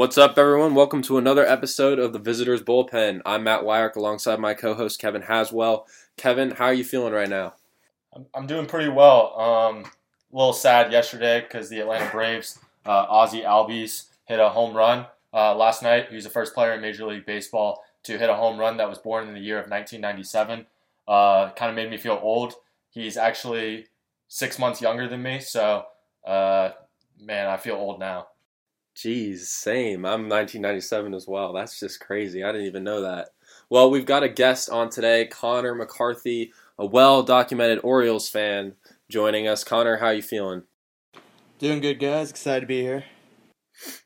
What's up, everyone? Welcome to another episode of the Visitors Bullpen. I'm Matt Weyrich alongside my co host Kevin Haswell. Kevin, how are you feeling right now? I'm doing pretty well. Um, a little sad yesterday because the Atlanta Braves, uh, Ozzie Albies, hit a home run uh, last night. He was the first player in Major League Baseball to hit a home run that was born in the year of 1997. Uh, kind of made me feel old. He's actually six months younger than me, so uh, man, I feel old now. Jeez, same. I'm 1997 as well. That's just crazy. I didn't even know that. Well, we've got a guest on today, Connor McCarthy, a well-documented Orioles fan, joining us. Connor, how you feeling? Doing good, guys. Excited to be here.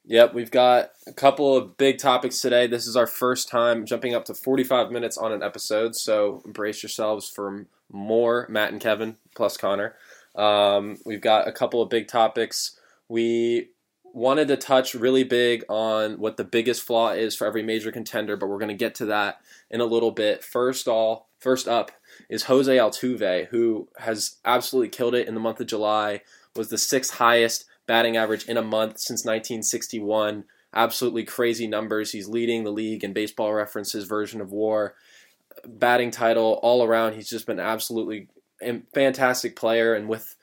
Yep, we've got a couple of big topics today. This is our first time jumping up to 45 minutes on an episode, so brace yourselves for more Matt and Kevin plus Connor. Um, we've got a couple of big topics. We wanted to touch really big on what the biggest flaw is for every major contender, but we're going to get to that in a little bit. First all, first up is Jose Altuve, who has absolutely killed it in the month of July. Was the sixth highest batting average in a month since 1961. Absolutely crazy numbers. He's leading the league in Baseball References version of WAR. Batting title all around. He's just been absolutely fantastic player, and with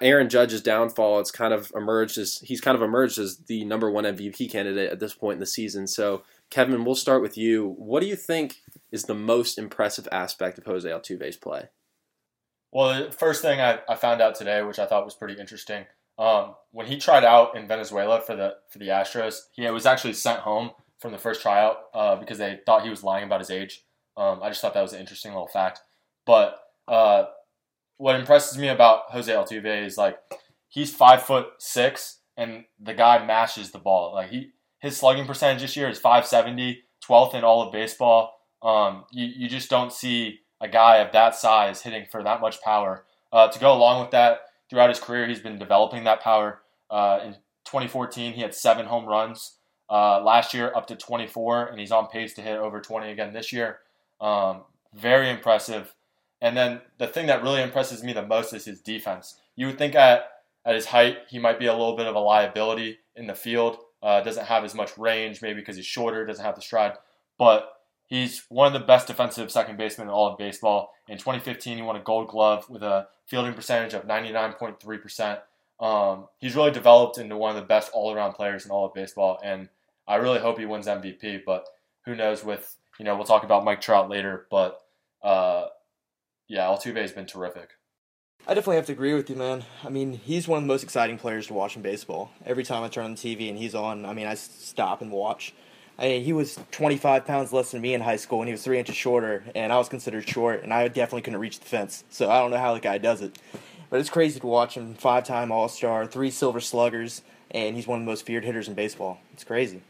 Aaron Judge's downfall, it's kind of emerged as he's kind of emerged as the number one MVP candidate at this point in the season. So, Kevin, we'll start with you. What do you think is the most impressive aspect of Jose Altuve's play? Well, the first thing I, I found out today, which I thought was pretty interesting, um, when he tried out in Venezuela for the for the Astros, he was actually sent home from the first tryout uh, because they thought he was lying about his age. Um, I just thought that was an interesting little fact. But uh, what impresses me about Jose Altuve is like he's five foot six and the guy mashes the ball. Like he his slugging percentage this year is 570, 12th in all of baseball. Um, you, you just don't see a guy of that size hitting for that much power. Uh, to go along with that, throughout his career, he's been developing that power. Uh, in 2014, he had seven home runs. Uh, last year, up to 24, and he's on pace to hit over 20 again this year. Um, very impressive. And then the thing that really impresses me the most is his defense. You would think at at his height he might be a little bit of a liability in the field. Uh, doesn't have as much range, maybe because he's shorter, doesn't have the stride. But he's one of the best defensive second basemen in all of baseball. In 2015, he won a Gold Glove with a fielding percentage of 99.3%. Um, he's really developed into one of the best all-around players in all of baseball, and I really hope he wins MVP. But who knows? With you know, we'll talk about Mike Trout later, but uh, yeah, Altuve has been terrific. I definitely have to agree with you, man. I mean, he's one of the most exciting players to watch in baseball. Every time I turn on the TV and he's on, I mean, I stop and watch. I mean, he was 25 pounds less than me in high school, and he was three inches shorter, and I was considered short, and I definitely couldn't reach the fence. So I don't know how the guy does it. But it's crazy to watch him. Five time All Star, three Silver Sluggers, and he's one of the most feared hitters in baseball. It's crazy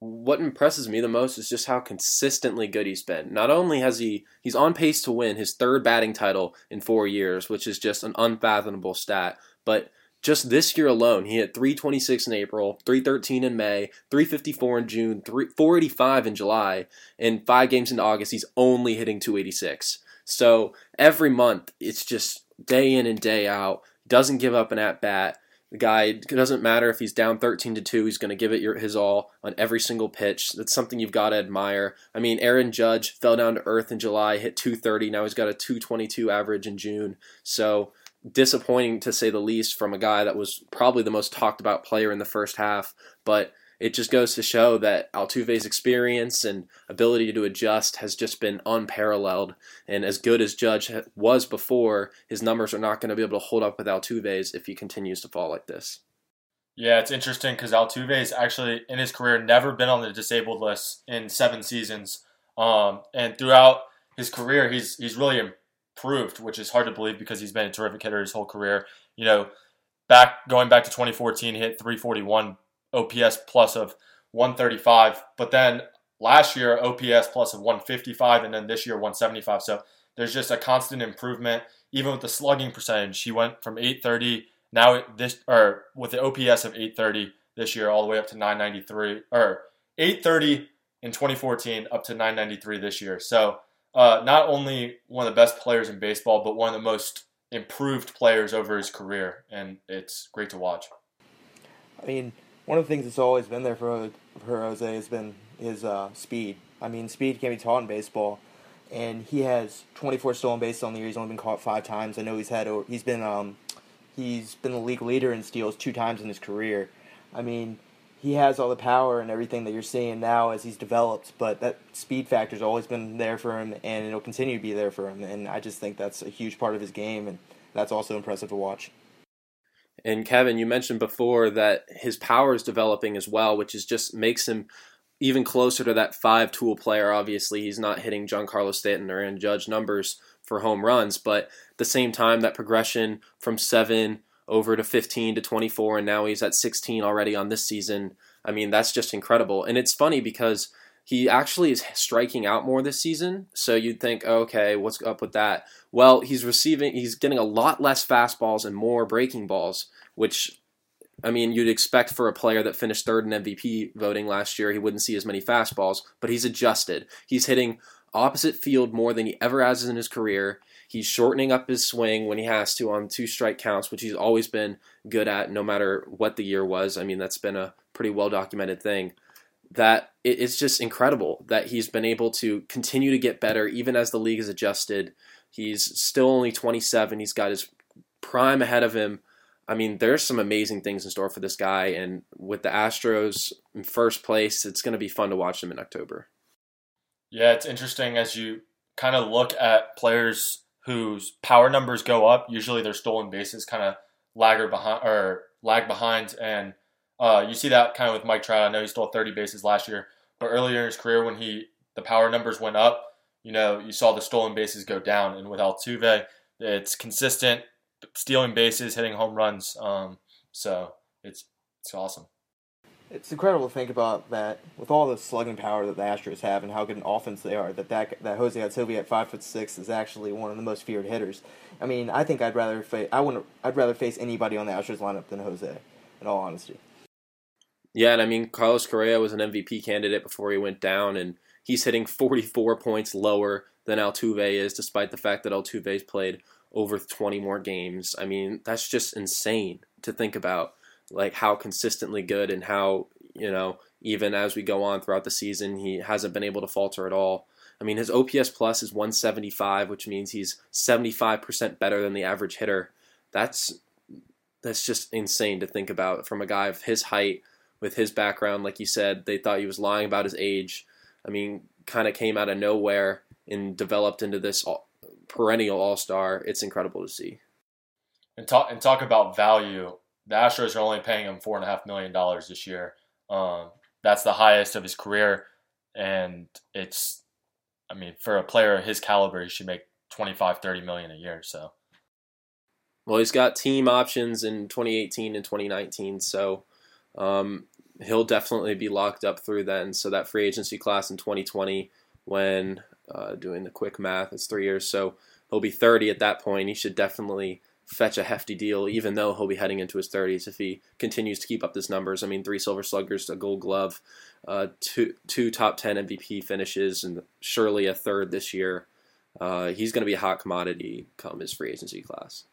what impresses me the most is just how consistently good he's been. Not only has he he's on pace to win his third batting title in 4 years, which is just an unfathomable stat, but just this year alone, he hit 326 in April, 313 in May, 354 in June, 485 in July, and 5 games into August he's only hitting 286. So, every month it's just day in and day out, doesn't give up an at bat the guy it doesn't matter if he's down 13 to 2, he's going to give it your, his all on every single pitch. That's something you've got to admire. I mean, Aaron Judge fell down to earth in July, hit 230. Now he's got a 222 average in June. So disappointing to say the least from a guy that was probably the most talked about player in the first half. But it just goes to show that Altuve's experience and ability to adjust has just been unparalleled. And as good as Judge was before, his numbers are not going to be able to hold up with Altuve's if he continues to fall like this. Yeah, it's interesting because Altuve has actually, in his career, never been on the disabled list in seven seasons. Um, and throughout his career, he's he's really improved, which is hard to believe because he's been a terrific hitter his whole career. You know, back going back to 2014, he hit 341 OPS plus of 135, but then last year OPS plus of 155, and then this year 175. So there's just a constant improvement. Even with the slugging percentage, he went from 830 now this or with the OPS of 830 this year all the way up to 993 or 830 in 2014 up to 993 this year. So uh, not only one of the best players in baseball, but one of the most improved players over his career, and it's great to watch. I mean, one of the things that's always been there for for Jose has been his uh, speed. I mean, speed can be taught in baseball, and he has 24 stolen bases on the year. He's only been caught five times. I know he's had he's been um, he's been the league leader in steals two times in his career. I mean, he has all the power and everything that you're seeing now as he's developed, but that speed factor's always been there for him, and it'll continue to be there for him. And I just think that's a huge part of his game, and that's also impressive to watch. And Kevin, you mentioned before that his power is developing as well, which is just makes him even closer to that five tool player. Obviously, he's not hitting Giancarlo Stanton or Aaron Judge numbers for home runs, but at the same time, that progression from seven over to 15 to 24, and now he's at 16 already on this season. I mean, that's just incredible. And it's funny because he actually is striking out more this season. So you'd think, okay, what's up with that? Well, he's receiving, he's getting a lot less fastballs and more breaking balls, which, I mean, you'd expect for a player that finished third in MVP voting last year, he wouldn't see as many fastballs, but he's adjusted. He's hitting opposite field more than he ever has in his career. He's shortening up his swing when he has to on two strike counts, which he's always been good at, no matter what the year was. I mean, that's been a pretty well documented thing. That it's just incredible that he's been able to continue to get better even as the league has adjusted. He's still only 27. He's got his prime ahead of him. I mean, there's some amazing things in store for this guy, and with the Astros in first place, it's going to be fun to watch them in October. Yeah, it's interesting as you kind of look at players whose power numbers go up. Usually their stolen bases kind of lag behind or lag behind, and uh, you see that kind of with Mike Trout. I know he stole 30 bases last year, but earlier in his career when he the power numbers went up, you know, you saw the stolen bases go down. And with Altuve, it's consistent stealing bases, hitting home runs. Um, so it's it's awesome it's incredible to think about that with all the slugging power that the Astros have and how good an offense they are. That that, that Jose Altuve at five foot six is actually one of the most feared hitters. I mean, I think I'd rather face I wouldn't I'd rather face anybody on the Astros lineup than Jose. In all honesty. Yeah, and I mean Carlos Correa was an MVP candidate before he went down, and he's hitting 44 points lower than Altuve is, despite the fact that Altuve's played over 20 more games. I mean, that's just insane to think about like how consistently good and how you know even as we go on throughout the season he hasn't been able to falter at all. I mean his OPS plus is 175, which means he's 75% better than the average hitter. That's that's just insane to think about from a guy of his height with his background. Like you said, they thought he was lying about his age. I mean, kind of came out of nowhere and developed into this perennial all star. It's incredible to see. And talk and talk about value the Astros are only paying him four and a half million dollars this year. Um, that's the highest of his career, and it's, I mean, for a player of his caliber, he should make 25, 30 million a year. So, well, he's got team options in 2018 and 2019, so um, he'll definitely be locked up through then. So that free agency class in 2020, when uh, doing the quick math, it's three years, so he'll be 30 at that point. He should definitely fetch a hefty deal, even though he'll be heading into his 30s if he continues to keep up his numbers. I mean, three Silver Sluggers, a Gold Glove, uh, two two top 10 MVP finishes, and surely a third this year. Uh, he's going to be a hot commodity come his free agency class.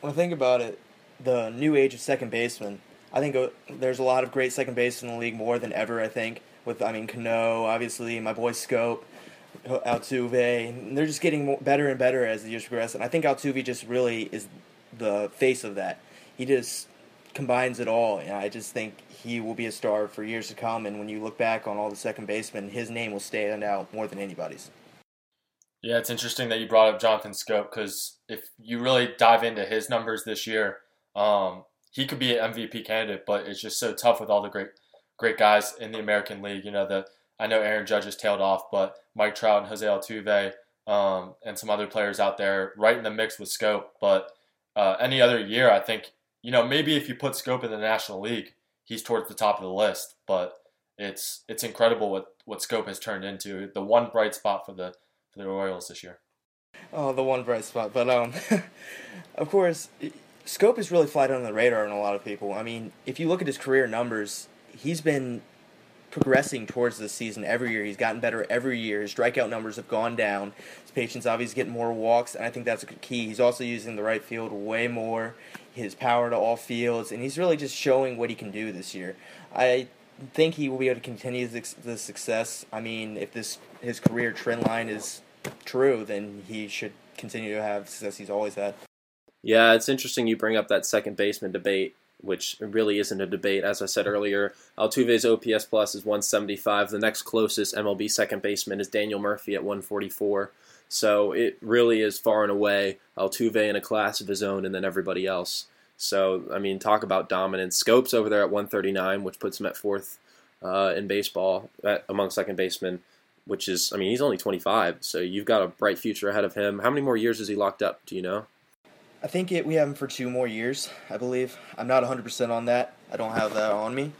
When I think about it, the new age of second baseman, I think uh, there's a lot of great second base in the league more than ever. I think with I mean Cano, obviously my boy Schoop, Altuve. They're just getting better and better as the years progress, and I think Altuve just really is the face of that. He just combines it all, and I just think he will be a star for years to come. And when you look back on all the second basemen, his name will stand out more than anybody's. Yeah, it's interesting that you brought up Jonathan Schoop because if you really dive into his numbers this year, um, he could be an MVP candidate, but it's just so tough with all the great, great guys in the American League. You know, the I know Aaron Judge has tailed off, but Mike Trout and Jose Altuve um, and some other players out there right in the mix with Schoop. But uh, any other year, I think, you know, maybe if you put Schoop in the National League, he's towards the top of the list. But it's it's incredible what what Schoop has turned into. The one bright spot for the for the Orioles this year. Oh, the one bright spot. But um, of course, Schoop is really flight under the radar on a lot of people. I mean, if you look at his career numbers, he's been progressing towards this season every year. He's gotten better every year. His strikeout numbers have gone down. His patience obviously getting more walks, and I think that's a key. He's also using the right field way more. His power to all fields, and he's really just showing what he can do this year. I think he will be able to continue the success. I mean, if this his career trend line is true, then he should continue to have success he's always had. Yeah, it's interesting you bring up that second baseman debate, which really isn't a debate. As I said earlier, Altuve's OPS plus is 175. The next closest MLB second baseman is Daniel Murphy at 144. So it really is far and away Altuve in a class of his own, and then everybody else. So I mean, talk about dominance. Schoop's over there at 139, which puts him at fourth uh, in baseball at, among second basemen which is, I mean, he's only 25, so you've got a bright future ahead of him. How many more years is he locked up? Do you know? I think it, we have him for two more years, I believe. I'm not 100% on that. I don't have that on me.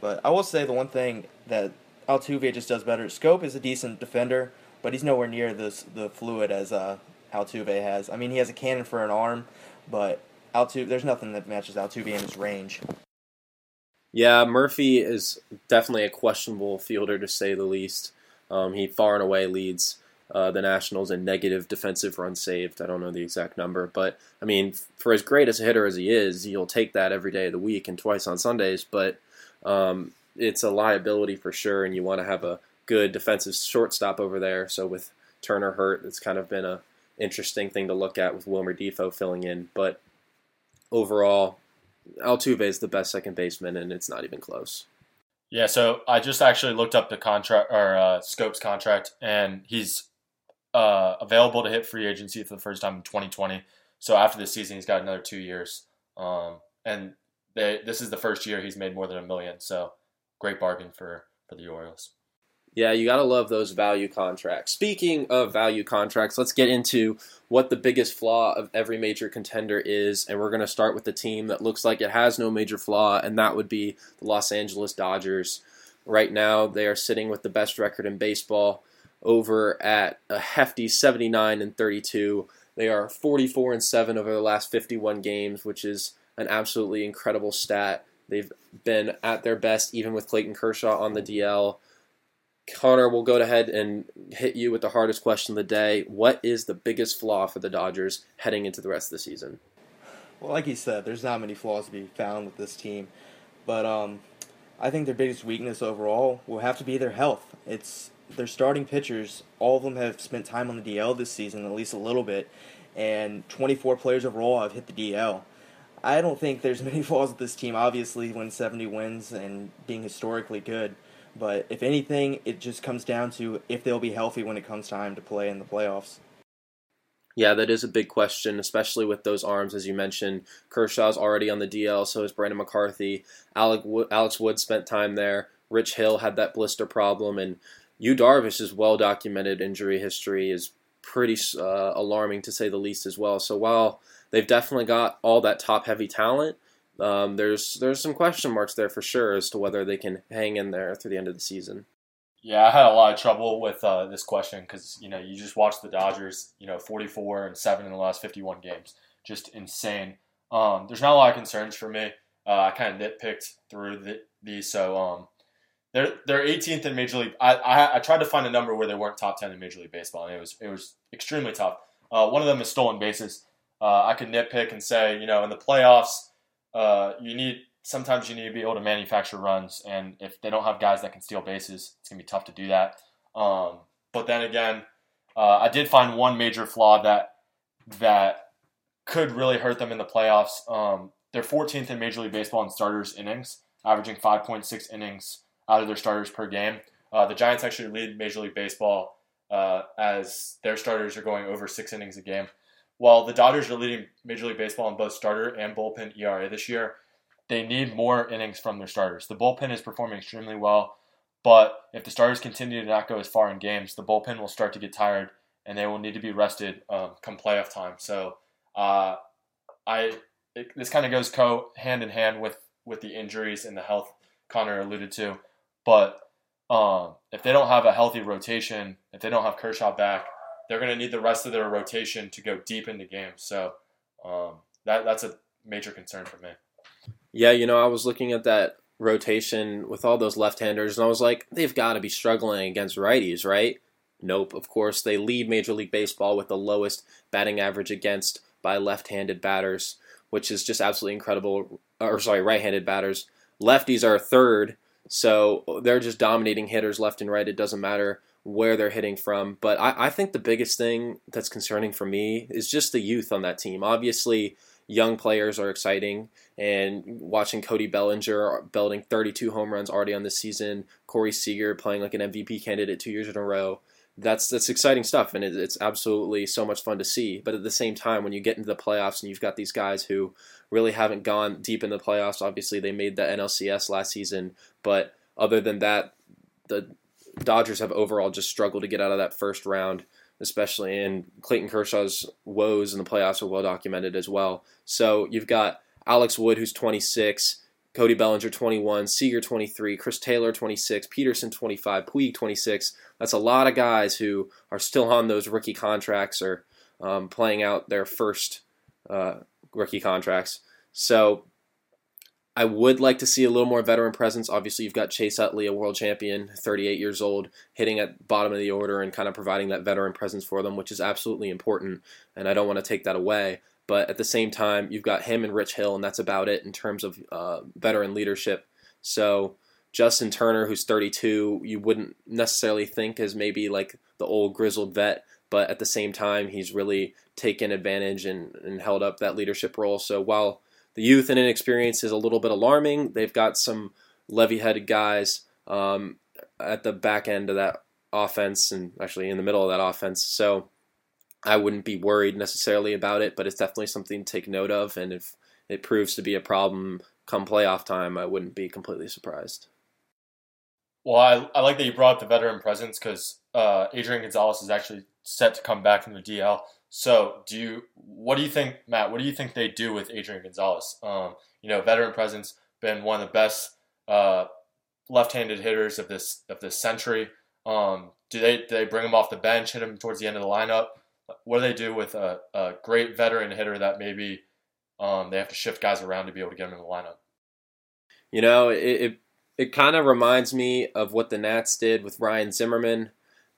But I will say the one thing that Altuve just does better. Schoop is a decent defender, but he's nowhere near this the fluid as uh, Altuve has. I mean, he has a cannon for an arm, but Altuve, there's nothing that matches Altuve in his range. Yeah, Murphy is definitely a questionable fielder to say the least. Um, he far and away leads uh, the Nationals in negative defensive runs saved. I don't know the exact number, but I mean, for as great as a hitter as he is, you'll take that every day of the week and twice on Sundays. But um, it's a liability for sure, and you want to have a good defensive shortstop over there. So with Turner hurt, it's kind of been a interesting thing to look at with Wilmer Difo filling in. But overall, Altuve is the best second baseman, and it's not even close. Yeah, so I just actually looked up the contract or uh, Schoop's contract, and he's uh, available to hit free agency for the first time in 2020. So after this season, he's got another two years, um, and they, this is the first year he's made more than a million. So great bargain for for the Orioles. Yeah, you got to love those value contracts. Speaking of value contracts, let's get into what the biggest flaw of every major contender is. And we're going to start with the team that looks like it has no major flaw, and that would be the Los Angeles Dodgers. Right now, they are sitting with the best record in baseball over at a hefty 79 and 32. They are 44 and 7 over the last 51 games, which is an absolutely incredible stat. They've been at their best even with Clayton Kershaw on the DL. Connor will go ahead and hit you with the hardest question of the day. What is the biggest flaw for the Dodgers heading into the rest of the season? Well, like you said, there's not many flaws to be found with this team, but um, I think their biggest weakness overall will have to be their health. It's their starting pitchers. All of them have spent time on the DL this season, at least a little bit, and 24 players overall have hit the DL. I don't think there's many flaws with this team. Obviously, when 70 wins and being historically good but if anything, it just comes down to if they'll be healthy when it comes time to play in the playoffs. Yeah, that is a big question, especially with those arms, as you mentioned. Kershaw's already on the DL, so is Brandon McCarthy. Alex Wood spent time there. Rich Hill had that blister problem, and Yu Darvish's well documented injury history is pretty uh, alarming to say the least as well. So while they've definitely got all that top heavy talent, um, there's there's some question marks there for sure as to whether they can hang in there through the end of the season. Yeah, I had a lot of trouble with uh, this question because you know you just watched the Dodgers, you know, 44 and seven in the last 51 games, just insane. Um, there's not a lot of concerns for me. Uh, I kind of nitpicked through the, these, so um, they're they're 18th in Major League. I, I, I tried to find a number where they weren't top 10 in Major League Baseball, and it was it was extremely tough. Uh, one of them is stolen bases. Uh, I could nitpick and say, you know, in the playoffs uh, you need sometimes you need to be able to manufacture runs, and if they don't have guys that can steal bases, it's gonna be tough to do that. Um, but then again, uh, I did find one major flaw that that could really hurt them in the playoffs. Um, they're 14th in Major League Baseball in starters innings, averaging 5.6 innings out of their starters per game. Uh, the Giants actually lead Major League Baseball uh, as their starters are going over six innings a game. While the Dodgers are leading Major League Baseball in both starter and bullpen ERA this year, they need more innings from their starters. The bullpen is performing extremely well, but if the starters continue to not go as far in games, the bullpen will start to get tired and they will need to be rested um, come playoff time. So, uh, I it, this kind of goes co hand in hand with with the injuries and the health Connor alluded to. But um, if they don't have a healthy rotation, if they don't have Kershaw back, they're going to need the rest of their rotation to go deep into games. So um, that that's a major concern for me. Yeah, you know, I was looking at that rotation with all those left-handers, and I was like, they've got to be struggling against righties, right? Nope. Of course, they lead Major League Baseball with the lowest batting average against by left-handed batters, which is just absolutely incredible. Or sorry, right-handed batters. Lefties are third, so they're just dominating hitters left and right. It doesn't matter where they're hitting from. But I, I think the biggest thing that's concerning for me is just the youth on that team. Obviously, young players are exciting, and watching Cody Bellinger building 32 home runs already on this season, Corey Seager playing like an MVP candidate two years in a row. That's that's exciting stuff, and it, it's absolutely so much fun to see. But at the same time, when you get into the playoffs and you've got these guys who really haven't gone deep in the playoffs, obviously they made the NLCS last season, but other than that, the Dodgers have overall just struggled to get out of that first round, especially in Clayton Kershaw's woes in the playoffs are well documented as well. So you've got Alex Wood, who's 26, Cody Bellinger 21, Seager 23, Chris Taylor 26, Pederson 25, Puig 26. That's a lot of guys who are still on those rookie contracts or um, playing out their first uh, rookie contracts. So I would like to see a little more veteran presence. Obviously, you've got Chase Utley, a world champion, 38 years old, hitting at bottom of the order and kind of providing that veteran presence for them, which is absolutely important. And I don't want to take that away. But at the same time, you've got him and Rich Hill, and that's about it in terms of uh, veteran leadership. So Justin Turner, who's 32, you wouldn't necessarily think as maybe like the old grizzled vet, but at the same time, he's really taken advantage and, and held up that leadership role. So while the youth and inexperience is a little bit alarming, they've got some levy-headed guys um, at the back end of that offense and actually in the middle of that offense. So I wouldn't be worried necessarily about it, but it's definitely something to take note of. And if it proves to be a problem come playoff time, I wouldn't be completely surprised. Well, I, I like that you brought up the veteran presence because uh, Adrian Gonzalez is actually set to come back from the DL. So, do you what do you think, Matt? What do you think they do with Adrian Gonzalez? Um, you know, veteran presence, been one of the best uh, left-handed hitters of this of this century. Um, do they do they bring him off the bench, hit him towards the end of the lineup? what do they do with a, a great veteran hitter that maybe um, they have to shift guys around to be able to get him in the lineup? You know, it it, it kind of reminds me of what the Nats did with Ryan Zimmerman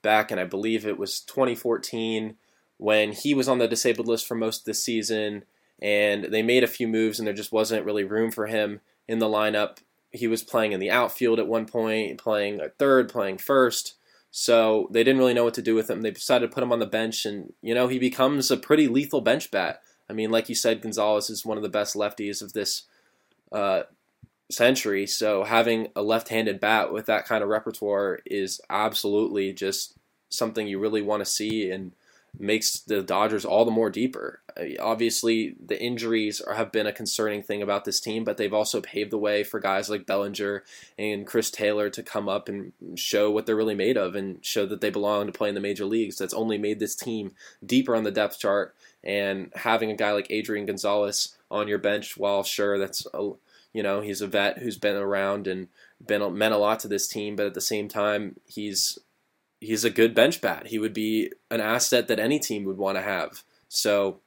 back, and I believe it was 2014 when he was on the disabled list for most of the season, and they made a few moves, and there just wasn't really room for him in the lineup. He was playing in the outfield at one point, playing third, playing first so they didn't really know what to do with him. They decided to put him on the bench, and you know he becomes a pretty lethal bench bat. I mean, like you said, Gonzalez is one of the best lefties of this uh, century. So having a left-handed bat with that kind of repertoire is absolutely just something you really want to see, and makes the Dodgers all the more deeper. Obviously, the injuries have been a concerning thing about this team, but they've also paved the way for guys like Bellinger and Chris Taylor to come up and show what they're really made of and show that they belong to play in the major leagues. That's only made this team deeper on the depth chart. And having a guy like Adrian Gonzalez on your bench, while sure that's a, you know he's a vet who's been around and been meant a lot to this team, but at the same time he's he's a good bench bat. He would be an asset that any team would want to have. So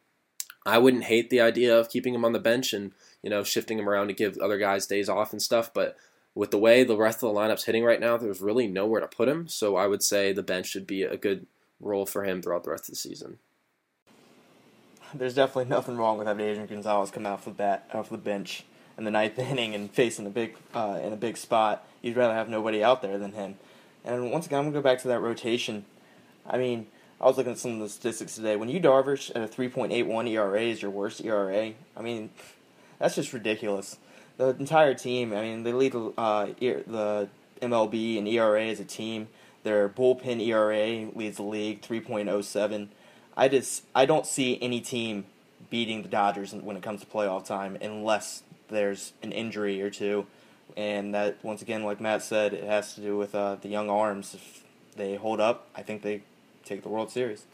I wouldn't hate the idea of keeping him on the bench and you know shifting him around to give other guys days off and stuff. But with the way the rest of the lineup's hitting right now, there's really nowhere to put him. So I would say the bench should be a good role for him throughout the rest of the season. There's definitely nothing wrong with having Adrian Gonzalez come out for the bat off the bench in the ninth inning and facing a big uh, in a big spot. You'd rather have nobody out there than him. And once again, I'm to go back to that rotation. I mean, I was looking at some of the statistics today. When Yu Darvish at a 3.81 ERA is your worst ERA, I mean, that's just ridiculous. The entire team, I mean, they lead uh, the MLB and ERA as a team. Their bullpen ERA leads the league 3.07. I just I don't see any team beating the Dodgers when it comes to playoff time unless there's an injury or two and that once again, like Matt said, it has to do with uh, the young arms. If they hold up, I think they take the World Series.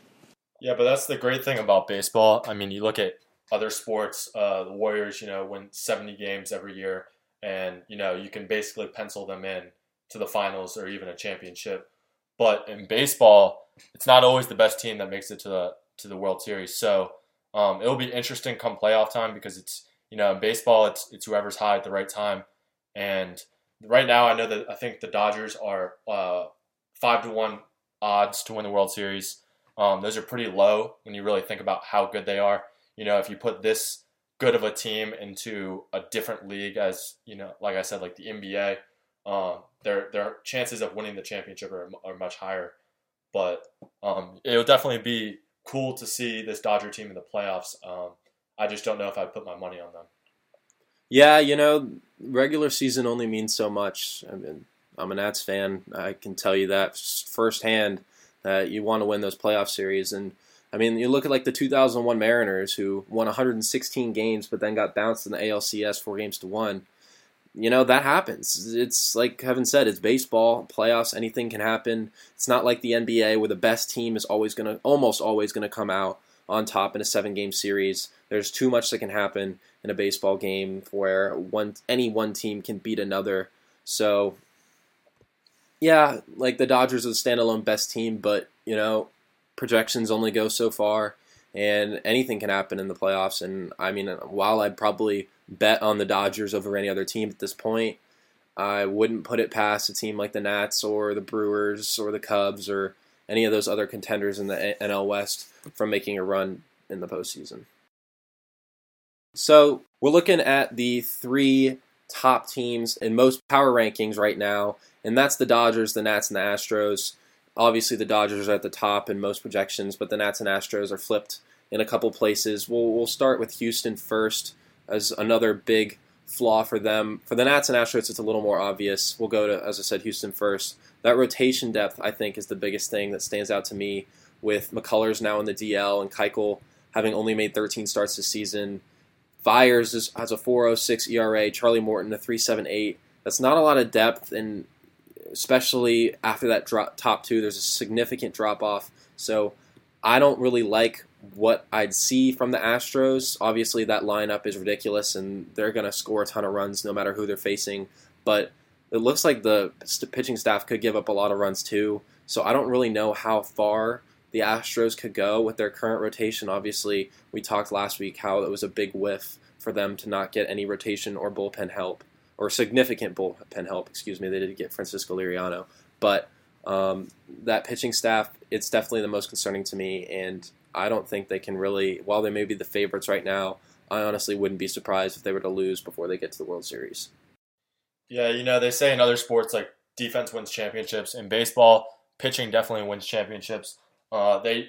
Yeah, but that's the great thing about baseball. I mean, you look at other sports, uh, the Warriors, you know, win 70 games every year, and you know you can basically pencil them in to the finals or even a championship. But in baseball, it's not always the best team that makes it to the to the World Series. So um, it'll be interesting come playoff time because it's you know in baseball it's it's whoever's high at the right time. And right now, I know that I think the Dodgers are uh, five to one odds to win the World Series. Um, those are pretty low when you really think about how good they are. You know, if you put this good of a team into a different league, as you know, like I said, like the NBA, um, their their chances of winning the championship are, are much higher. But um, it would definitely be cool to see this Dodger team in the playoffs. Um, I just don't know if I'd put my money on them. Yeah, you know, regular season only means so much. I mean, I'm a Nats fan. I can tell you that firsthand that you want to win those playoff series. And I mean, you look at like the 2001 Mariners who won 116 games, but then got bounced in the ALCS four games to one. You know that happens. It's like Kevin said. It's baseball, playoffs. Anything can happen. It's not like the NBA where the best team is always gonna, almost always gonna come out on top in a seven-game series. There's too much that can happen in a baseball game where one any one team can beat another. So yeah, like the Dodgers are the standalone best team, but you know, projections only go so far, and anything can happen in the playoffs. And I mean, while I'd probably bet on the Dodgers over any other team at this point, I wouldn't put it past a team like the Nats or the Brewers or the Cubs or any of those other contenders in the NL West from making a run in the postseason. So we're looking at the three top teams in most power rankings right now, and that's the Dodgers, the Nats, and the Astros. Obviously, the Dodgers are at the top in most projections, but the Nats and Astros are flipped in a couple places. We'll, we'll start with Houston first as another big flaw for them. For the Nats and Astros, it's a little more obvious. We'll go to, as I said, Houston first. That rotation depth, I think, is the biggest thing that stands out to me with McCullers now in the DL and Keuchel having only made 13 starts this season. Fiers is, has a 4.06 ERA. Charlie Morton a 3.78. That's not a lot of depth, and especially after that drop, top two, there's a significant drop off. So I don't really like what I'd see from the Astros. Obviously, that lineup is ridiculous, and they're going to score a ton of runs no matter who they're facing. But it looks like the pitching staff could give up a lot of runs too. So I don't really know how far the Astros could go with their current rotation. Obviously, we talked last week how it was a big whiff for them to not get any rotation or bullpen help, or significant bullpen help, excuse me. They did get Francisco Liriano. But um, that pitching staff, it's definitely the most concerning to me, and I don't think they can really, while they may be the favorites right now, I honestly wouldn't be surprised if they were to lose before they get to the World Series. Yeah, you know, they say in other sports like defense wins championships. In baseball, pitching definitely wins championships. Uh, they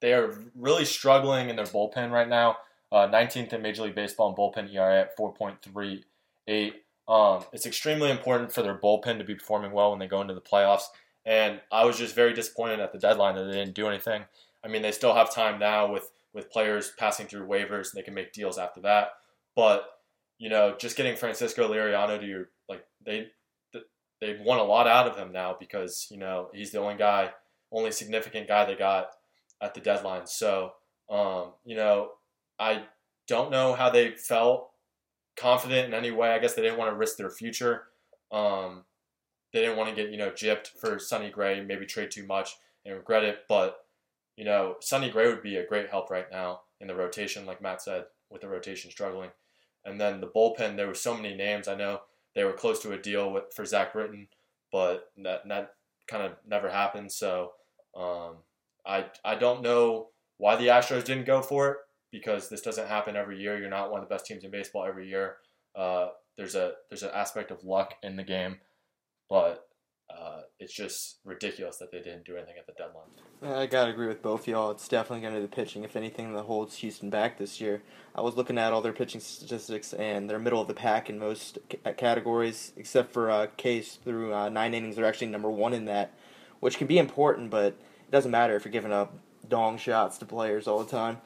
they are really struggling in their bullpen right now. Uh, 19th in Major League Baseball in bullpen ERA at 4.38. Um, it's extremely important for their bullpen to be performing well when they go into the playoffs. And I was just very disappointed at the deadline that they didn't do anything. I mean, they still have time now with with players passing through waivers, and they can make deals after that. But you know, just getting Francisco Liriano to your like they they've won a lot out of him now because you know he's the only guy only significant guy they got at the deadline. So, um, you know, I don't know how they felt confident in any way. I guess they didn't want to risk their future. Um, they didn't want to get, you know, gypped for Sonny Gray, maybe trade too much and regret it. But, you know, Sonny Gray would be a great help right now in the rotation, like Matt said, with the rotation struggling. And then the bullpen, there were so many names. I know they were close to a deal with for Zach Britton, but that, that kind of never happened. So, um, I I don't know why the Astros didn't go for it because this doesn't happen every year. You're not one of the best teams in baseball every year. Uh, there's a there's an aspect of luck in the game, but it's just ridiculous that they didn't do anything at the deadline. I gotta agree with both y'all. It's definitely gonna be the pitching, if anything, that holds Houston back this year. I was looking at all their pitching statistics, and they're middle of the pack in most c- categories, except for uh, Case through uh, nine innings. They're actually number one in that which can be important, but it doesn't matter if you're giving up dong shots to players all the time.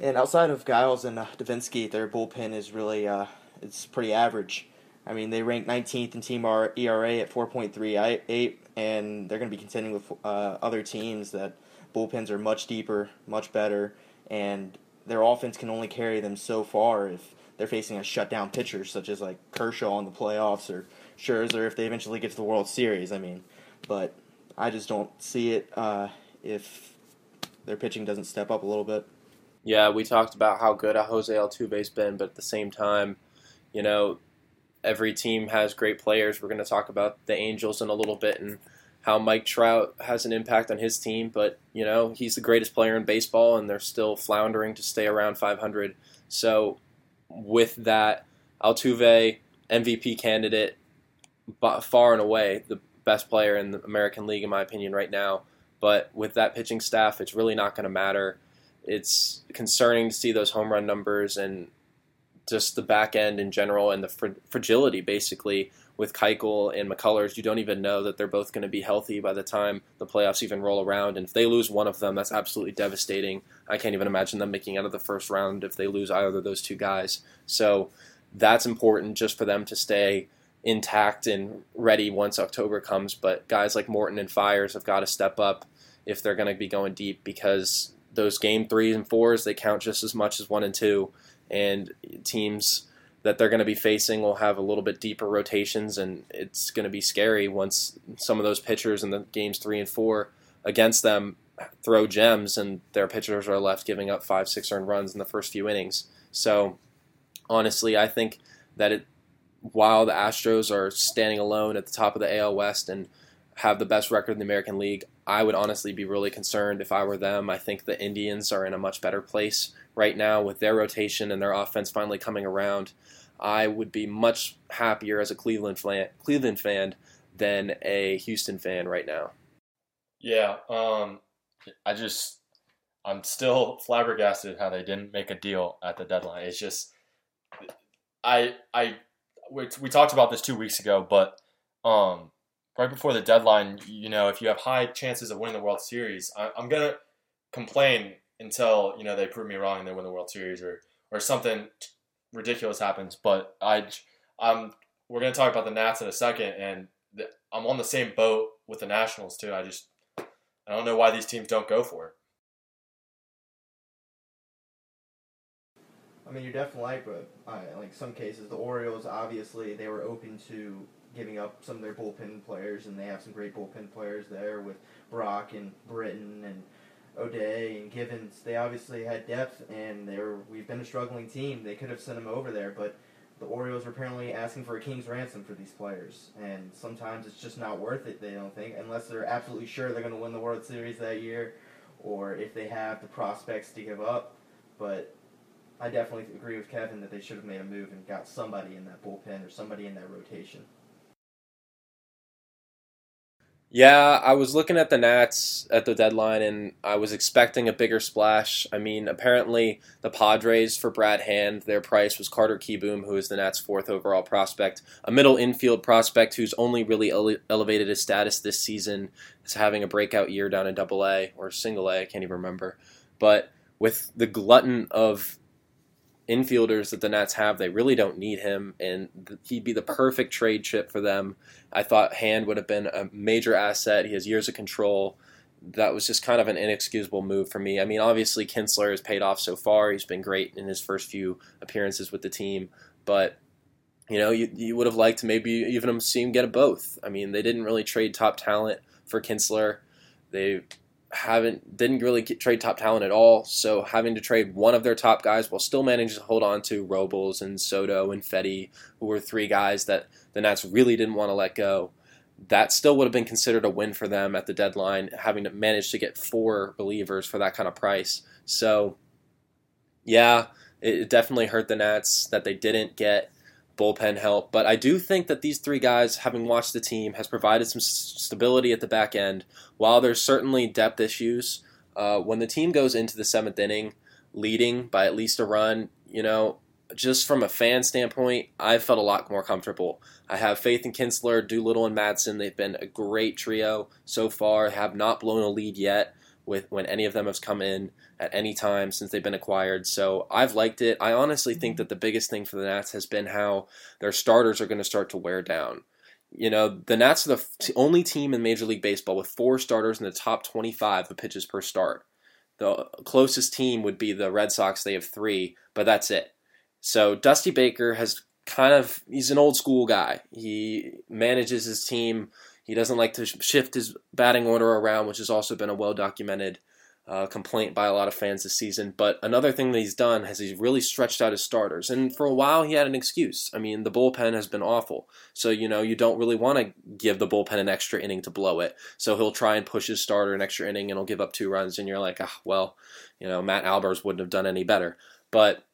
And outside of Giles and uh, Devenski, their bullpen is really uh, it's pretty average. I mean, they rank 19th in team ERA at 4.38, and they're going to be contending with uh, other teams that bullpens are much deeper, much better, and their offense can only carry them so far if they're facing a shutdown pitcher such as like Kershaw in the playoffs or Scherzer if they eventually get to the World Series. I mean, but I just don't see it uh, if their pitching doesn't step up a little bit. Yeah, we talked about how good a Jose Altuve's been, but at the same time, you know, every team has great players. We're going to talk about the Angels in a little bit and how Mike Trout has an impact on his team, but you know he's the greatest player in baseball, and they're still floundering to stay around 500. So, with that, Altuve MVP candidate, far and away the best player in the American League in my opinion right now. But with that pitching staff, it's really not going to matter. It's concerning to see those home run numbers and just the back end in general and the fr- fragility basically with Keuchel and McCullers. You don't even know that they're both going to be healthy by the time the playoffs even roll around. And if they lose one of them, that's absolutely devastating. I can't even imagine them making out of the first round if they lose either of those two guys. So that's important just for them to stay intact and ready once October comes. But guys like Morton and Fiers have got to step up if they're going to be going deep because those game threes and fours they count just as much as one and two and teams that they're going to be facing will have a little bit deeper rotations, and it's going to be scary once some of those pitchers in the games three and four against them throw gems, and their pitchers are left giving up five, six earned runs in the first few innings. So, honestly, I think that it, while the Astros are standing alone at the top of the AL West and have the best record in the American League, I would honestly be really concerned if I were them. I think the Indians are in a much better place right now with their rotation and their offense finally coming around. I would be much happier as a Cleveland fan, Cleveland fan than a Houston fan right now. Yeah, um, I just I'm still flabbergasted how they didn't make a deal at the deadline. It's just I I we, we talked about this two weeks ago, but um, right before the deadline, you know, if you have high chances of winning the World Series, I, I'm gonna complain until you know they prove me wrong and they win the World Series or or something ridiculous happens. But I, I'm we're gonna talk about the Nats in a second, and the, I'm on the same boat with the Nationals too. I just I don't know why these teams don't go for it. I mean, you're definitely right, but uh, like some cases, the Orioles obviously they were open to giving up some of their bullpen players, and they have some great bullpen players there with Brock and Britton and O'Day and Givens. They obviously had depth, and they were. We've been a struggling team. They could have sent them over there, but the Orioles are apparently asking for a king's ransom for these players, and sometimes it's just not worth it. They don't think unless they're absolutely sure they're going to win the World Series that year, or if they have the prospects to give up. But I definitely agree with Kevin that they should have made a move and got somebody in that bullpen or somebody in that rotation. Yeah, I was looking at the Nats at the deadline and I was expecting a bigger splash. I mean, apparently the Padres for Brad Hand, their price was Carter Kieboom, who is the Nats' fourth overall prospect, a middle infield prospect who's only really ele- elevated his status this season as having a breakout year down in Double A or Single A, I can't even remember. But with the glutton of infielders that the Nats have, they really don't need him, and he'd be the perfect trade chip for them. I thought Hand would have been a major asset. He has years of control. That was just kind of an inexcusable move for me. I mean, obviously Kintzler has paid off so far. He's been great in his first few appearances with the team, but you know, you, you would have liked to maybe even see him get a both. I mean, they didn't really trade top talent for Kintzler. They haven't didn't really get, trade top talent at all. So having to trade one of their top guys while still managing to hold on to Robles and Soto and Fedde, who were three guys that the Nats really didn't want to let go. That still would have been considered a win for them at the deadline, having to manage to get four relievers for that kind of price. So, yeah, it definitely hurt the Nats that they didn't get bullpen help. But I do think that these three guys, having watched the team, has provided some stability at the back end. While there's certainly depth issues, uh, when the team goes into the seventh inning leading by at least a run, you know, just from a fan standpoint, I've felt a lot more comfortable. I have faith in Kintzler, Doolittle, and Madsen. They've been a great trio so far. Have not blown a lead yet with when any of them have come in at any time since they've been acquired. So I've liked it. I honestly think that the biggest thing for the Nats has been how their starters are going to start to wear down. You know, the Nats are the only team in Major League Baseball with four starters in the top 25 of pitches per start. The closest team would be the Red Sox. They have three, but that's it. So Dusty Baker has kind of he's an old school guy. He manages his team. He doesn't like to shift his batting order around, which has also been a well documented uh, complaint by a lot of fans this season. But another thing that he's done is he's really stretched out his starters. And for a while, he had an excuse. I mean, the bullpen has been awful. So, you know, you don't really want to give the bullpen an extra inning to blow it. So he'll try and push his starter an extra inning and he'll give up two runs. And you're like, ah, well, you know, Matt Albers wouldn't have done any better. But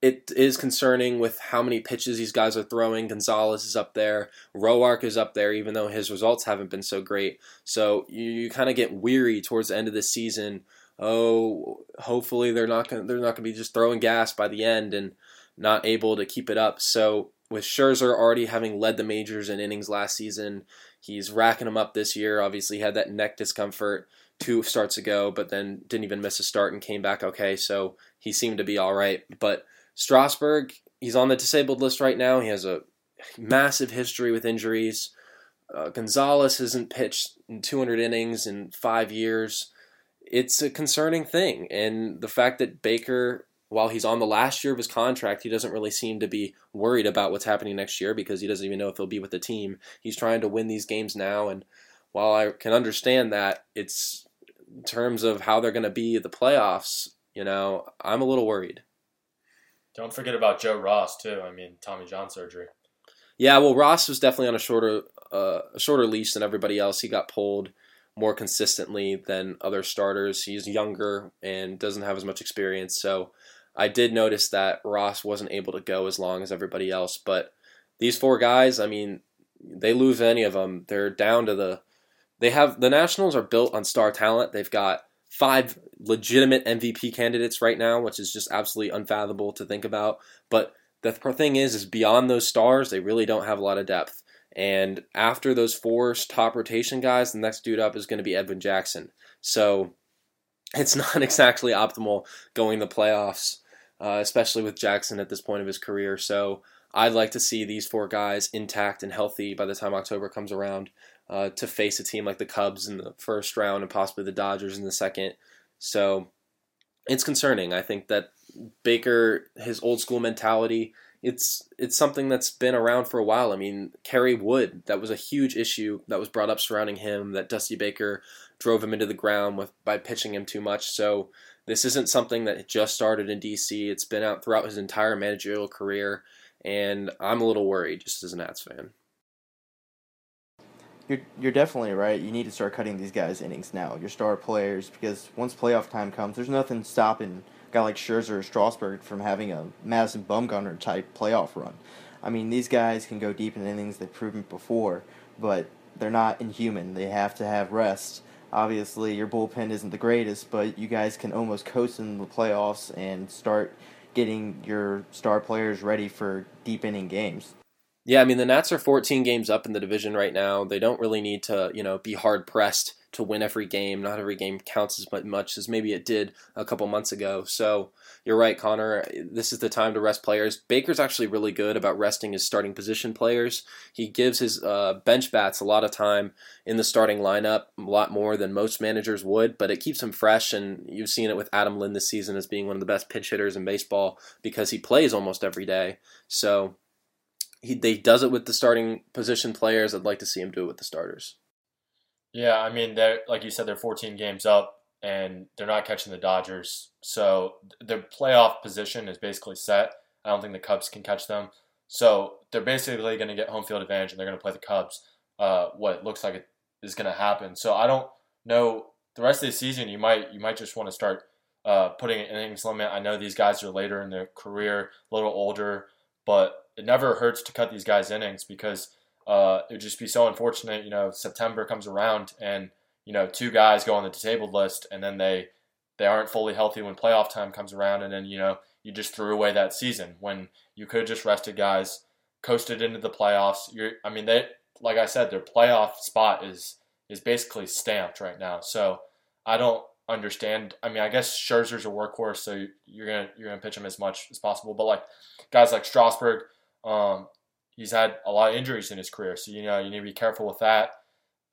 it is concerning with how many pitches these guys are throwing. Gonzalez is up there. Roark is up there, even though his results haven't been so great. So you, you kind of get weary towards the end of the season. Oh, hopefully they're not gonna, they're not going to be just throwing gas by the end and not able to keep it up. So with Scherzer already having led the majors in innings last season, he's racking them up this year. Obviously, had that neck discomfort two starts ago, but then didn't even miss a start and came back okay. So he seemed to be all right, but Strasburg, he's on the disabled list right now. He has a massive history with injuries. Uh, Gonzalez hasn't pitched in 200 innings in five years. It's a concerning thing. And the fact that Baker, while he's on the last year of his contract, he doesn't really seem to be worried about what's happening next year because he doesn't even know if he'll be with the team. He's trying to win these games now. And while I can understand that, it's in terms of how they're going to be at the playoffs, you know, I'm a little worried. Don't forget about Joe Ross too. I mean, Tommy John surgery. Yeah, well, Ross was definitely on a shorter uh, a shorter leash than everybody else. He got pulled more consistently than other starters. He's younger and doesn't have as much experience. So I did notice that Ross wasn't able to go as long as everybody else. But these four guys, I mean, they lose any of them, they're down to the. They have the Nationals are built on star talent. They've got five legitimate MVP candidates right now, which is just absolutely unfathomable to think about. But the thing is, is beyond those stars, they really don't have a lot of depth. And after those four top rotation guys, the next dude up is going to be Edwin Jackson. So it's not exactly optimal going the playoffs, uh, especially with Jackson at this point of his career. So I'd like to see these four guys intact and healthy by the time October comes around uh, to face a team like the Cubs in the first round and possibly the Dodgers in the second. So it's concerning. I think that Baker, his old school mentality, it's it's something that's been around for a while. I mean, Kerry Wood, that was a huge issue that was brought up surrounding him. That Dusty Baker drove him into the ground with by pitching him too much. So this isn't something that just started in DC. It's been out throughout his entire managerial career, and I'm a little worried just as an Nats fan. You're you're definitely right. You need to start cutting these guys innings now. Your star players, because once playoff time comes, there's nothing stopping a guy like Scherzer or Strasburg from having a Madison Bumgarner type playoff run. I mean, these guys can go deep in innings. They've proven before, but they're not inhuman. They have to have rest. Obviously, your bullpen isn't the greatest, but you guys can almost coast in the playoffs and start getting your star players ready for deep inning games. Yeah, I mean the Nats are 14 games up in the division right now. They don't really need to, you know, be hard pressed to win every game. Not every game counts as much as maybe it did a couple months ago. So you're right, Connor. This is the time to rest players. Baker's actually really good about resting his starting position players. He gives his uh, bench bats a lot of time in the starting lineup, a lot more than most managers would, but it keeps him fresh. And you've seen it with Adam Lind this season as being one of the best pinch hitters in baseball because he plays almost every day. So he they does it with the starting position players. I'd like to see him do it with the starters. Yeah, I mean, they're like you said, they're 14 games up, and they're not catching the Dodgers, so their playoff position is basically set. I don't think the Cubs can catch them, so they're basically going to get home field advantage, and they're going to play the Cubs. Uh, what looks like it is going to happen. So I don't know the rest of the season. You might you might just want to start uh, putting an innings limit. I know these guys are later in their career, a little older, but it never hurts to cut these guys innings because uh, it would just be so unfortunate. You know, September comes around and you know two guys go on the disabled list and then they they aren't fully healthy when playoff time comes around and then you know you just threw away that season when you could have just rested guys, coasted into the playoffs. You're, I mean, they like I said, their playoff spot is is basically stamped right now. So I don't understand. I mean, I guess Scherzer's a workhorse, so you're gonna you're gonna pitch him as much as possible. But like guys like Strasburg, um, he's had a lot of injuries in his career, so you know you need to be careful with that.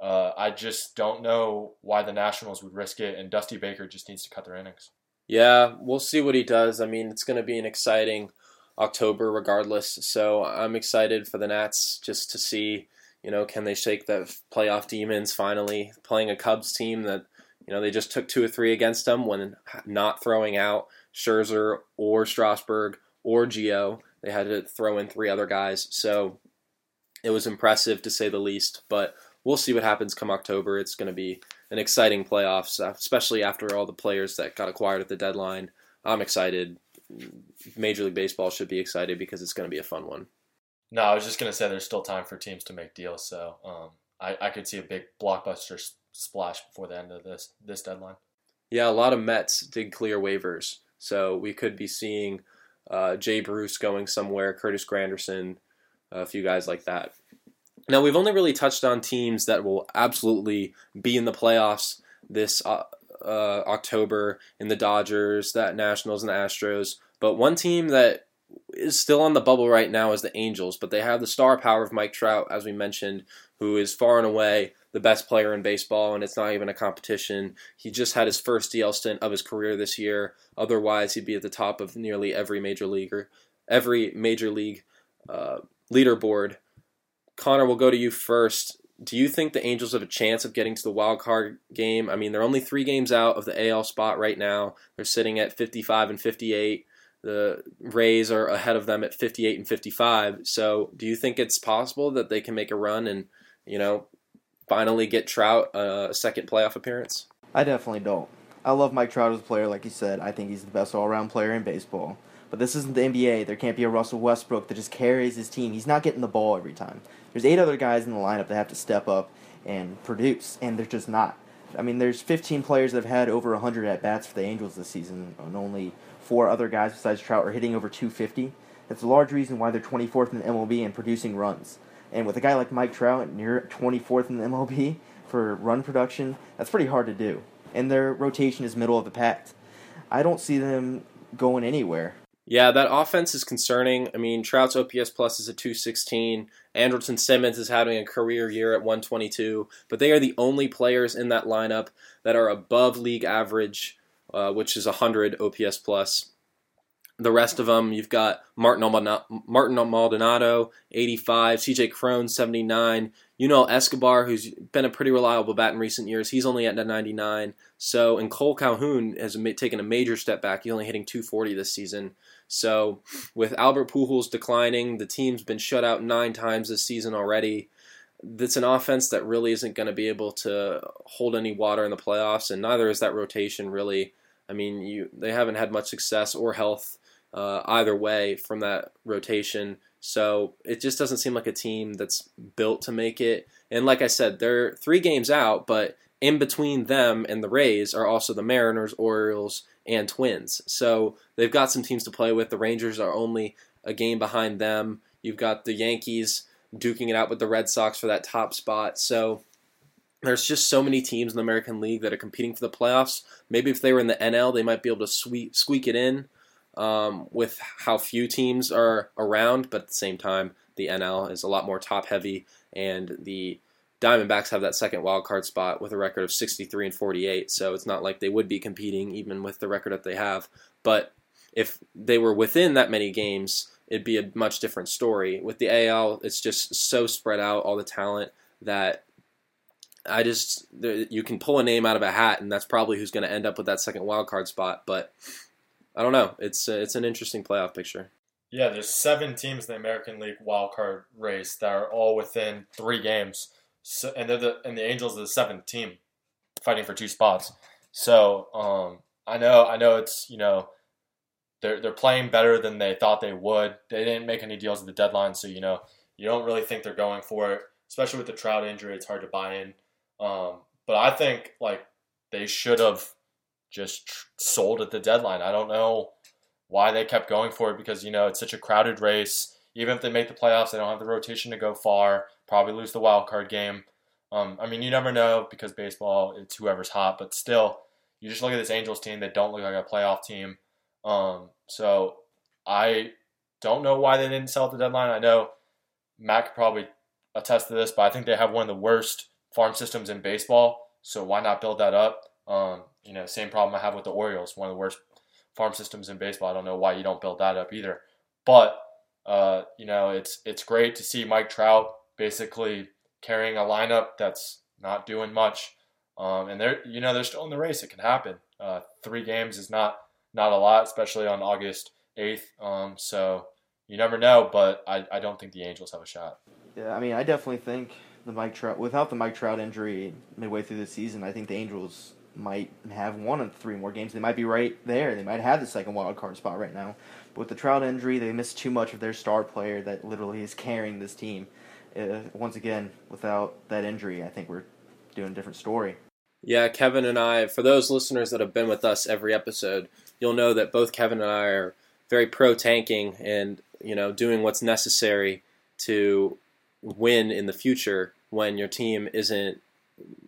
Uh, I just don't know why the Nationals would risk it, and Dusty Baker just needs to cut their innings. Yeah, we'll see what he does. I mean, it's going to be an exciting October regardless. So I'm excited for the Nats just to see, you know, can they shake the playoff demons finally playing a Cubs team that, you know, they just took two or three against them when not throwing out Scherzer or Strasburg or Gio. They had to throw in three other guys. So it was impressive to say the least, but we'll see what happens come October. It's going to be an exciting playoffs, especially after all the players that got acquired at the deadline. I'm excited. Major League Baseball should be excited because it's going to be a fun one. No, I was just going to say there's still time for teams to make deals, so um, I, I could see a big blockbuster splash before the end of this this deadline. Yeah, a lot of Mets did clear waivers, so we could be seeing uh, Jay Bruce going somewhere, Curtis Granderson, a few guys like that. Now, we've only really touched on teams that will absolutely be in the playoffs this uh, uh, October in the Dodgers, that Nationals, and the Astros. But one team that is still on the bubble right now is the Angels, but they have the star power of Mike Trout, as we mentioned, who is far and away the best player in baseball, and it's not even a competition. He just had his first DL stint of his career this year. Otherwise, he'd be at the top of nearly every major leaguer, every major league uh, leaderboard. Connor, we'll go to you first. Do you think the Angels have a chance of getting to the wild card game? I mean, they're only three games out of the AL spot right now. They're sitting at 55 and 58. The Rays are ahead of them at 58 and 55. So, do you think it's possible that they can make a run and, you know, finally get Trout a second playoff appearance? I definitely don't. I love Mike Trout as a player, like you said. I think he's the best all around player in baseball. But this isn't the NBA. There can't be a Russell Westbrook that just carries his team. He's not getting the ball every time. There's eight other guys in the lineup that have to step up and produce, and they're just not. I mean, there's 15 players that have had over 100 at bats for the Angels this season, and only four other guys besides Trout are hitting over 250. That's a large reason why they're 24th in the MLB and producing runs. And with a guy like Mike Trout near 24th in the MLB for run production, that's pretty hard to do. And their rotation is middle of the pack. I don't see them going anywhere. Yeah, that offense is concerning. I mean, Trout's OPS plus is a 216. Andrelton Simmons is having a career year at 122, but they are the only players in that lineup that are above league average, uh, which is 100 OPS plus. The rest of them, you've got Martin, Maldonado, 85, CJ Cron, 79. You know Escobar, who's been a pretty reliable bat in recent years, he's only at 99. So, and Kole Calhoun has taken a major step back. He's only hitting 240 this season. So, with Albert Pujols declining, the team's been shut out nine times this season already. That's an offense that really isn't going to be able to hold any water in the playoffs, and neither is that rotation really. I mean, you they haven't had much success or health uh, either way from that rotation. So it just doesn't seem like a team that's built to make it. And like I said, they're three games out, but in between them and the Rays are also the Mariners, Orioles, and Twins. So they've got some teams to play with. The Rangers are only a game behind them. You've got the Yankees duking it out with the Red Sox for that top spot. So there's just so many teams in the American League that are competing for the playoffs. Maybe if they were in the NL, they might be able to sweep, squeak it in um, with how few teams are around. But at the same time, the NL is a lot more top heavy, and the Diamondbacks have that second wild card spot with a record of 63 and 48, so it's not like they would be competing even with the record that they have. But if they were within that many games, it'd be a much different story. With the AL, it's just so spread out, all the talent that I just you can pull a name out of a hat, and that's probably who's going to end up with that second wild card spot. But I don't know. It's uh, it's an interesting playoff picture. Yeah, there's seven teams in the American League wild card race that are all within three games. So, and they're the and the Angels are the seventh team, fighting for two spots. So um, I know I know it's you know they're they're playing better than they thought they would. They didn't make any deals at the deadline, so you know you don't really think they're going for it. Especially with the Trout injury, it's hard to buy in. Um, but I think like they should have just sold at the deadline. I don't know why they kept going for it because you know it's such a crowded race. Even if they make the playoffs, they don't have the rotation to go far probably lose the wild card game. Um, I mean, you never know because baseball, it's whoever's hot, but still, you just look at this Angels team, they don't look like a playoff team. Um, so I don't know why they didn't sell at the deadline. I know Matt could probably attest to this, but I think they have one of the worst farm systems in baseball. So why not build that up? Um, you know, same problem I have with the Orioles, one of the worst farm systems in baseball. I don't know why you don't build that up either. But uh, you know, it's it's great to see Mike Trout basically carrying a lineup that's not doing much. Um, and they're you know they're still in the race. It can happen. Uh, three games is not not a lot, especially on August eighth. Um, so you never know, but I, I don't think the Angels have a shot. Yeah, I mean, I definitely think the Mike Trout without the Mike Trout injury midway through the season, I think the Angels might have one of three more games. They might be right there. They might have the second wild card spot right now. But with the Trout injury, they missed too much of their star player that literally is carrying this team. Uh, once again, without that injury, I think we're doing a different story. Yeah, Kevin and I, for those listeners that have been with us every episode, you'll know that both Kevin and I are very pro tanking and, you know, doing what's necessary to win in the future when your team isn't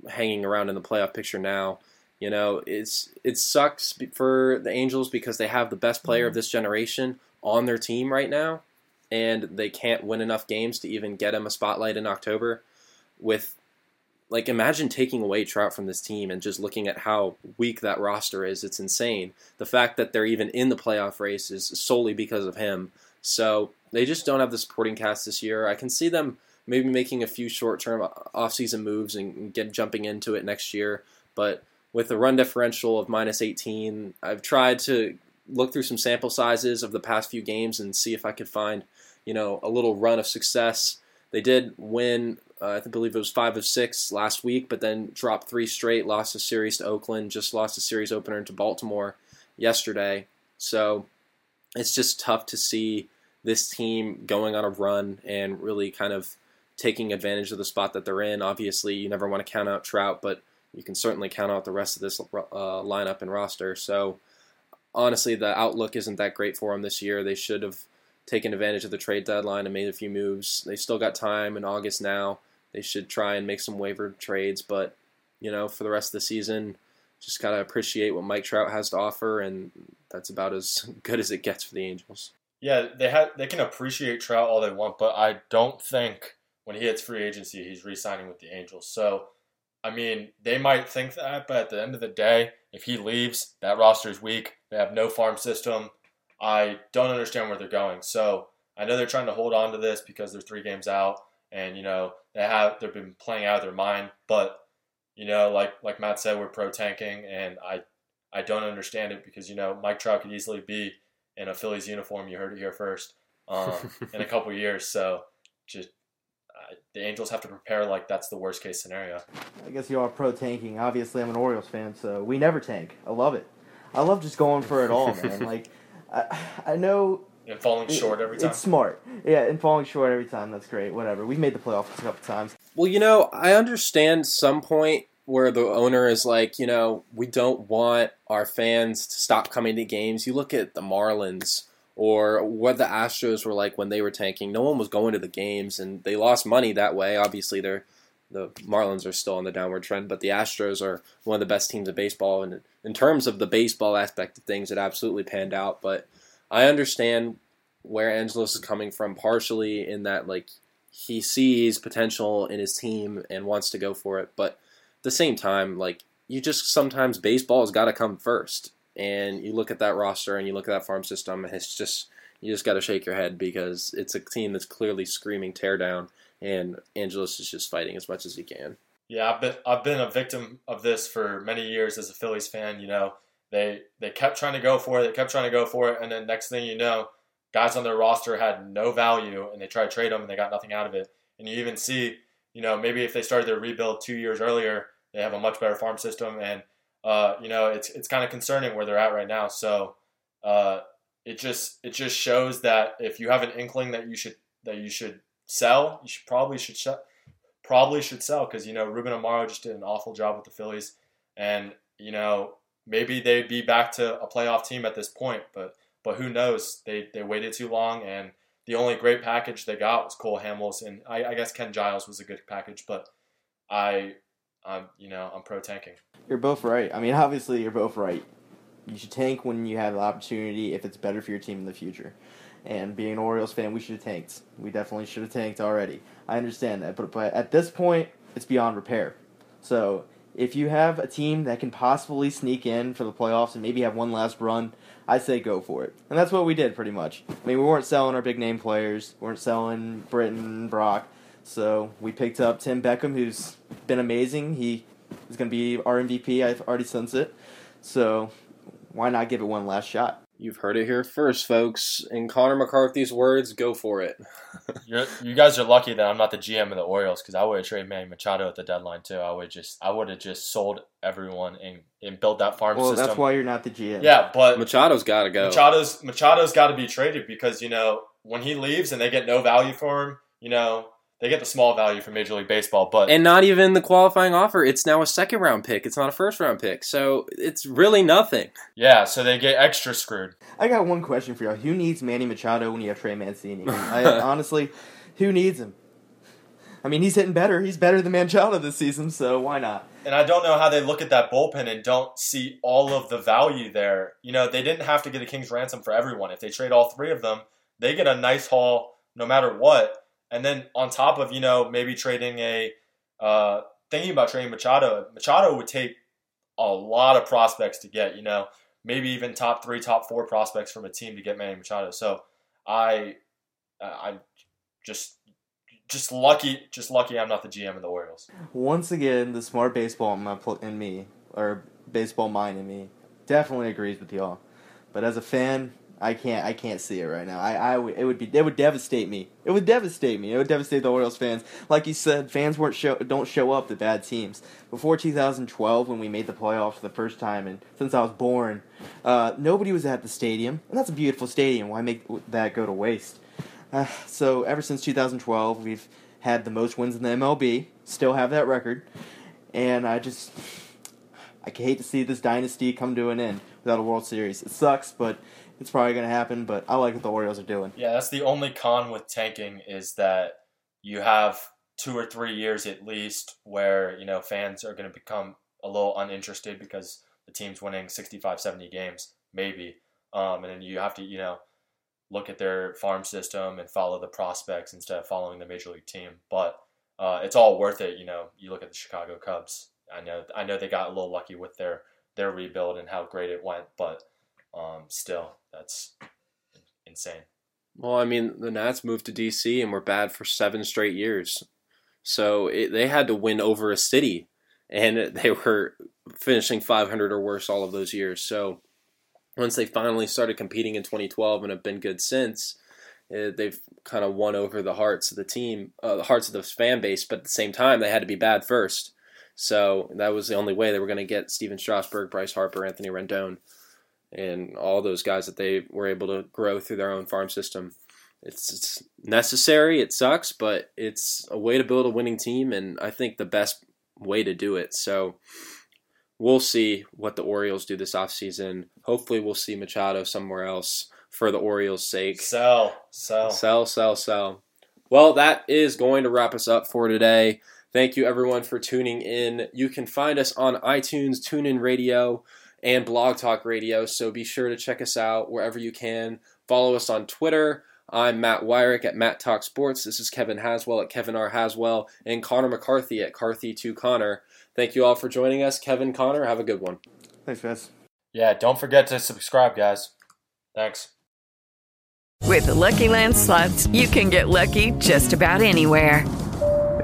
hanging around in the playoff picture now. You know, it's it sucks for the Angels because they have the best player of mm-hmm. this generation on their team right now, and they can't win enough games to even get him a spotlight in October. With like, imagine taking away Trout from this team and just looking at how weak that roster is. It's insane. The fact that they're even in the playoff race is solely because of him. So they just don't have the supporting cast this year. I can see them maybe making a few short-term off-season moves and get jumping into it next year, but with a run differential of minus 18. I've tried to look through some sample sizes of the past few games and see if I could find, you know, a little run of success. They did win, uh, I believe it was five of six last week, but then dropped three straight, lost a series to Oakland, just lost a series opener to Baltimore yesterday. So it's just tough to see this team going on a run and really kind of taking advantage of the spot that they're in. Obviously, you never want to count out Trout, but you can certainly count out the rest of this uh, lineup and roster. So honestly, the outlook isn't that great for them this year. They should have taken advantage of the trade deadline and made a few moves. They still got time in August now. They should try and make some waiver trades, but you know, for the rest of the season, just gotta appreciate what Mike Trout has to offer, and that's about as good as it gets for the Angels. Yeah, they have they can appreciate Trout all they want, but I don't think when he hits free agency, he's re-signing with the Angels. So I mean, they might think that, but at the end of the day, if he leaves, that roster is weak. They have no farm system. I don't understand where they're going. So I know they're trying to hold on to this because they're three games out, and you know they have they've been playing out of their mind. But you know, like like Matt said, we're pro tanking, and I I don't understand it because you know Mike Trout could easily be in a Phillies uniform. You heard it here first um, in a couple years. So just the Angels have to prepare like that's the worst case scenario. I guess you are pro tanking. Obviously, I'm an Orioles fan, so we never tank. I love it. I love just going for it all, man. like, I, I know. And falling short every time. It's smart. Yeah, and falling short every time. That's great. Whatever. We've made the playoffs a couple times. Well, you know, I understand some point where the owner is like, you know, we don't want our fans to stop coming to games. You look at the Marlins or what the Astros were like when they were tanking. No one was going to the games, and they lost money that way. Obviously, they're the Marlins are still on the downward trend, but the Astros are one of the best teams of baseball. And in terms of the baseball aspect of things, it absolutely panned out. But I understand where Angelos is coming from, partially in that like he sees potential in his team and wants to go for it, but at the same time, like you just sometimes baseball has got to come first and you look at that roster and you look at that farm system, and it's just you just got to shake your head because it's a team that's clearly screaming tear down, and Angelos is just fighting as much as he can. Yeah, I've been I've been a victim of this for many years as a Phillies fan. You know, they they kept trying to go for it, they kept trying to go for it, and then next thing you know, guys on their roster had no value, and they tried to trade them, and they got nothing out of it. And you even see, you know, maybe if they started their rebuild two years earlier, they have a much better farm system, and uh, you know, it's it's kind of concerning where they're at right now. So uh, it just it just shows that if you have an inkling that you should that you should sell, you should probably should sh- probably should sell because you know Ruben Amaro just did an awful job with the Phillies, and you know maybe they'd be back to a playoff team at this point, but but who knows? They they waited too long, and the only great package they got was Cole Hamels, and I, I guess Ken Giles was a good package, but I I'm you know I'm pro tanking. You're both right. I mean, obviously, you're both right. You should tank when you have the opportunity if it's better for your team in the future. And being an Orioles fan, we should have tanked. We definitely should have tanked already. I understand that, but but at this point, it's beyond repair. So if you have a team that can possibly sneak in for the playoffs and maybe have one last run, I say go for it. And that's what we did pretty much. I mean, we weren't selling our big name players, we weren't selling Britton, Brach. So we picked up Tim Beckham, who's been amazing. He is going to be our MVP. I've already sensed it. So why not give it one last shot? You've heard it here first, folks. In Connor McCarthy's words, go for it. You're, you guys are lucky that I'm not the GM of the Orioles because I would have traded Manny Machado at the deadline too. I would just I would have just sold everyone and, and built that farm Well, system. that's why you're not the GM. Yeah, but Machado's got to go. Machado's Machado's got to be traded because you know when he leaves and they get no value for him, you know they get the small value for Major League Baseball. But and not even the qualifying offer. It's now a second round pick. It's not a first round pick. So it's really nothing. yeah, so they get extra screwed. I got one question for y'all. Who needs Manny Machado when you have Trey Mancini? I, honestly, who needs him? I mean, he's hitting better. He's better than Machado this season, so why not? And I don't know how they look at that bullpen and don't see all of the value there. You know, they didn't have to get a king's ransom for everyone. If they trade all three of them, they get a nice haul no matter what. And then on top of, you know, maybe trading a uh, thinking about trading Machado, Machado would take a lot of prospects to get, you know, maybe even top three, top four prospects from a team to get Manny Machado. So I I just just lucky just lucky I'm not the GM of the Orioles. Once again, the smart baseball in, me, or baseball mind in me, definitely agrees with y'all. But as a fan, I can't I can't see it right now. I, I it would be it would devastate me. It would devastate me. It would devastate the Orioles fans. Like you said, fans weren't show don't show up to bad teams. Before 2012, when we made the playoffs for the first time, and since I was born, uh, nobody was at the stadium, and that's a beautiful stadium. Why make that go to waste? Uh, so ever since 2012, we've had the most wins in the MLB. Still have that record, and I just I hate to see this dynasty come to an end without a World Series. It sucks, but it's probably going to happen. But I like what the Orioles are doing. Yeah, that's the only con with tanking is that you have two or three years at least where, you know, fans are going to become a little uninterested because the team's winning 65, 70 games, maybe. Um, and then you have to, you know, look at their farm system and follow the prospects instead of following the major league team. But uh, it's all worth it, you know. You look at the Chicago Cubs. I know I know they got a little lucky with their their rebuild and how great it went, but um, still, that's insane. Well, I mean, the Nats moved to DC and were bad for seven straight years. So it, they had to win over a city, and they were finishing 500 or worse all of those years. So once they finally started competing in 2012 and have been good since, uh, they've kind of won over the hearts of the team, uh, the hearts of the fan base. But at the same time, they had to be bad first. So that was the only way they were going to get Stephen Strasburg, Bryce Harper, Anthony Rendon, and all those guys that they were able to grow through their own farm system. It's, it's necessary. It sucks, but it's a way to build a winning team, and I think the best way to do it. So we'll see what the Orioles do this offseason. Hopefully, we'll see Machado somewhere else for the Orioles' sake. Sell, sell. Sell, sell, sell. Well, that is going to wrap us up for today. Thank you, everyone, for tuning in. You can find us on iTunes, TuneIn Radio, and Blog Talk Radio. So be sure to check us out wherever you can. Follow us on Twitter. I'm Matt Weyrich at Matt Talk Sports. This is Kevin Haswell at Kevin R. Haswell, and Connor McCarthy at Carthy2Connor. Thank you all for joining us. Kevin, Connor, have a good one. Thanks, guys. Yeah, don't forget to subscribe, guys. Thanks. With the Lucky Land slots, you can get lucky just about anywhere.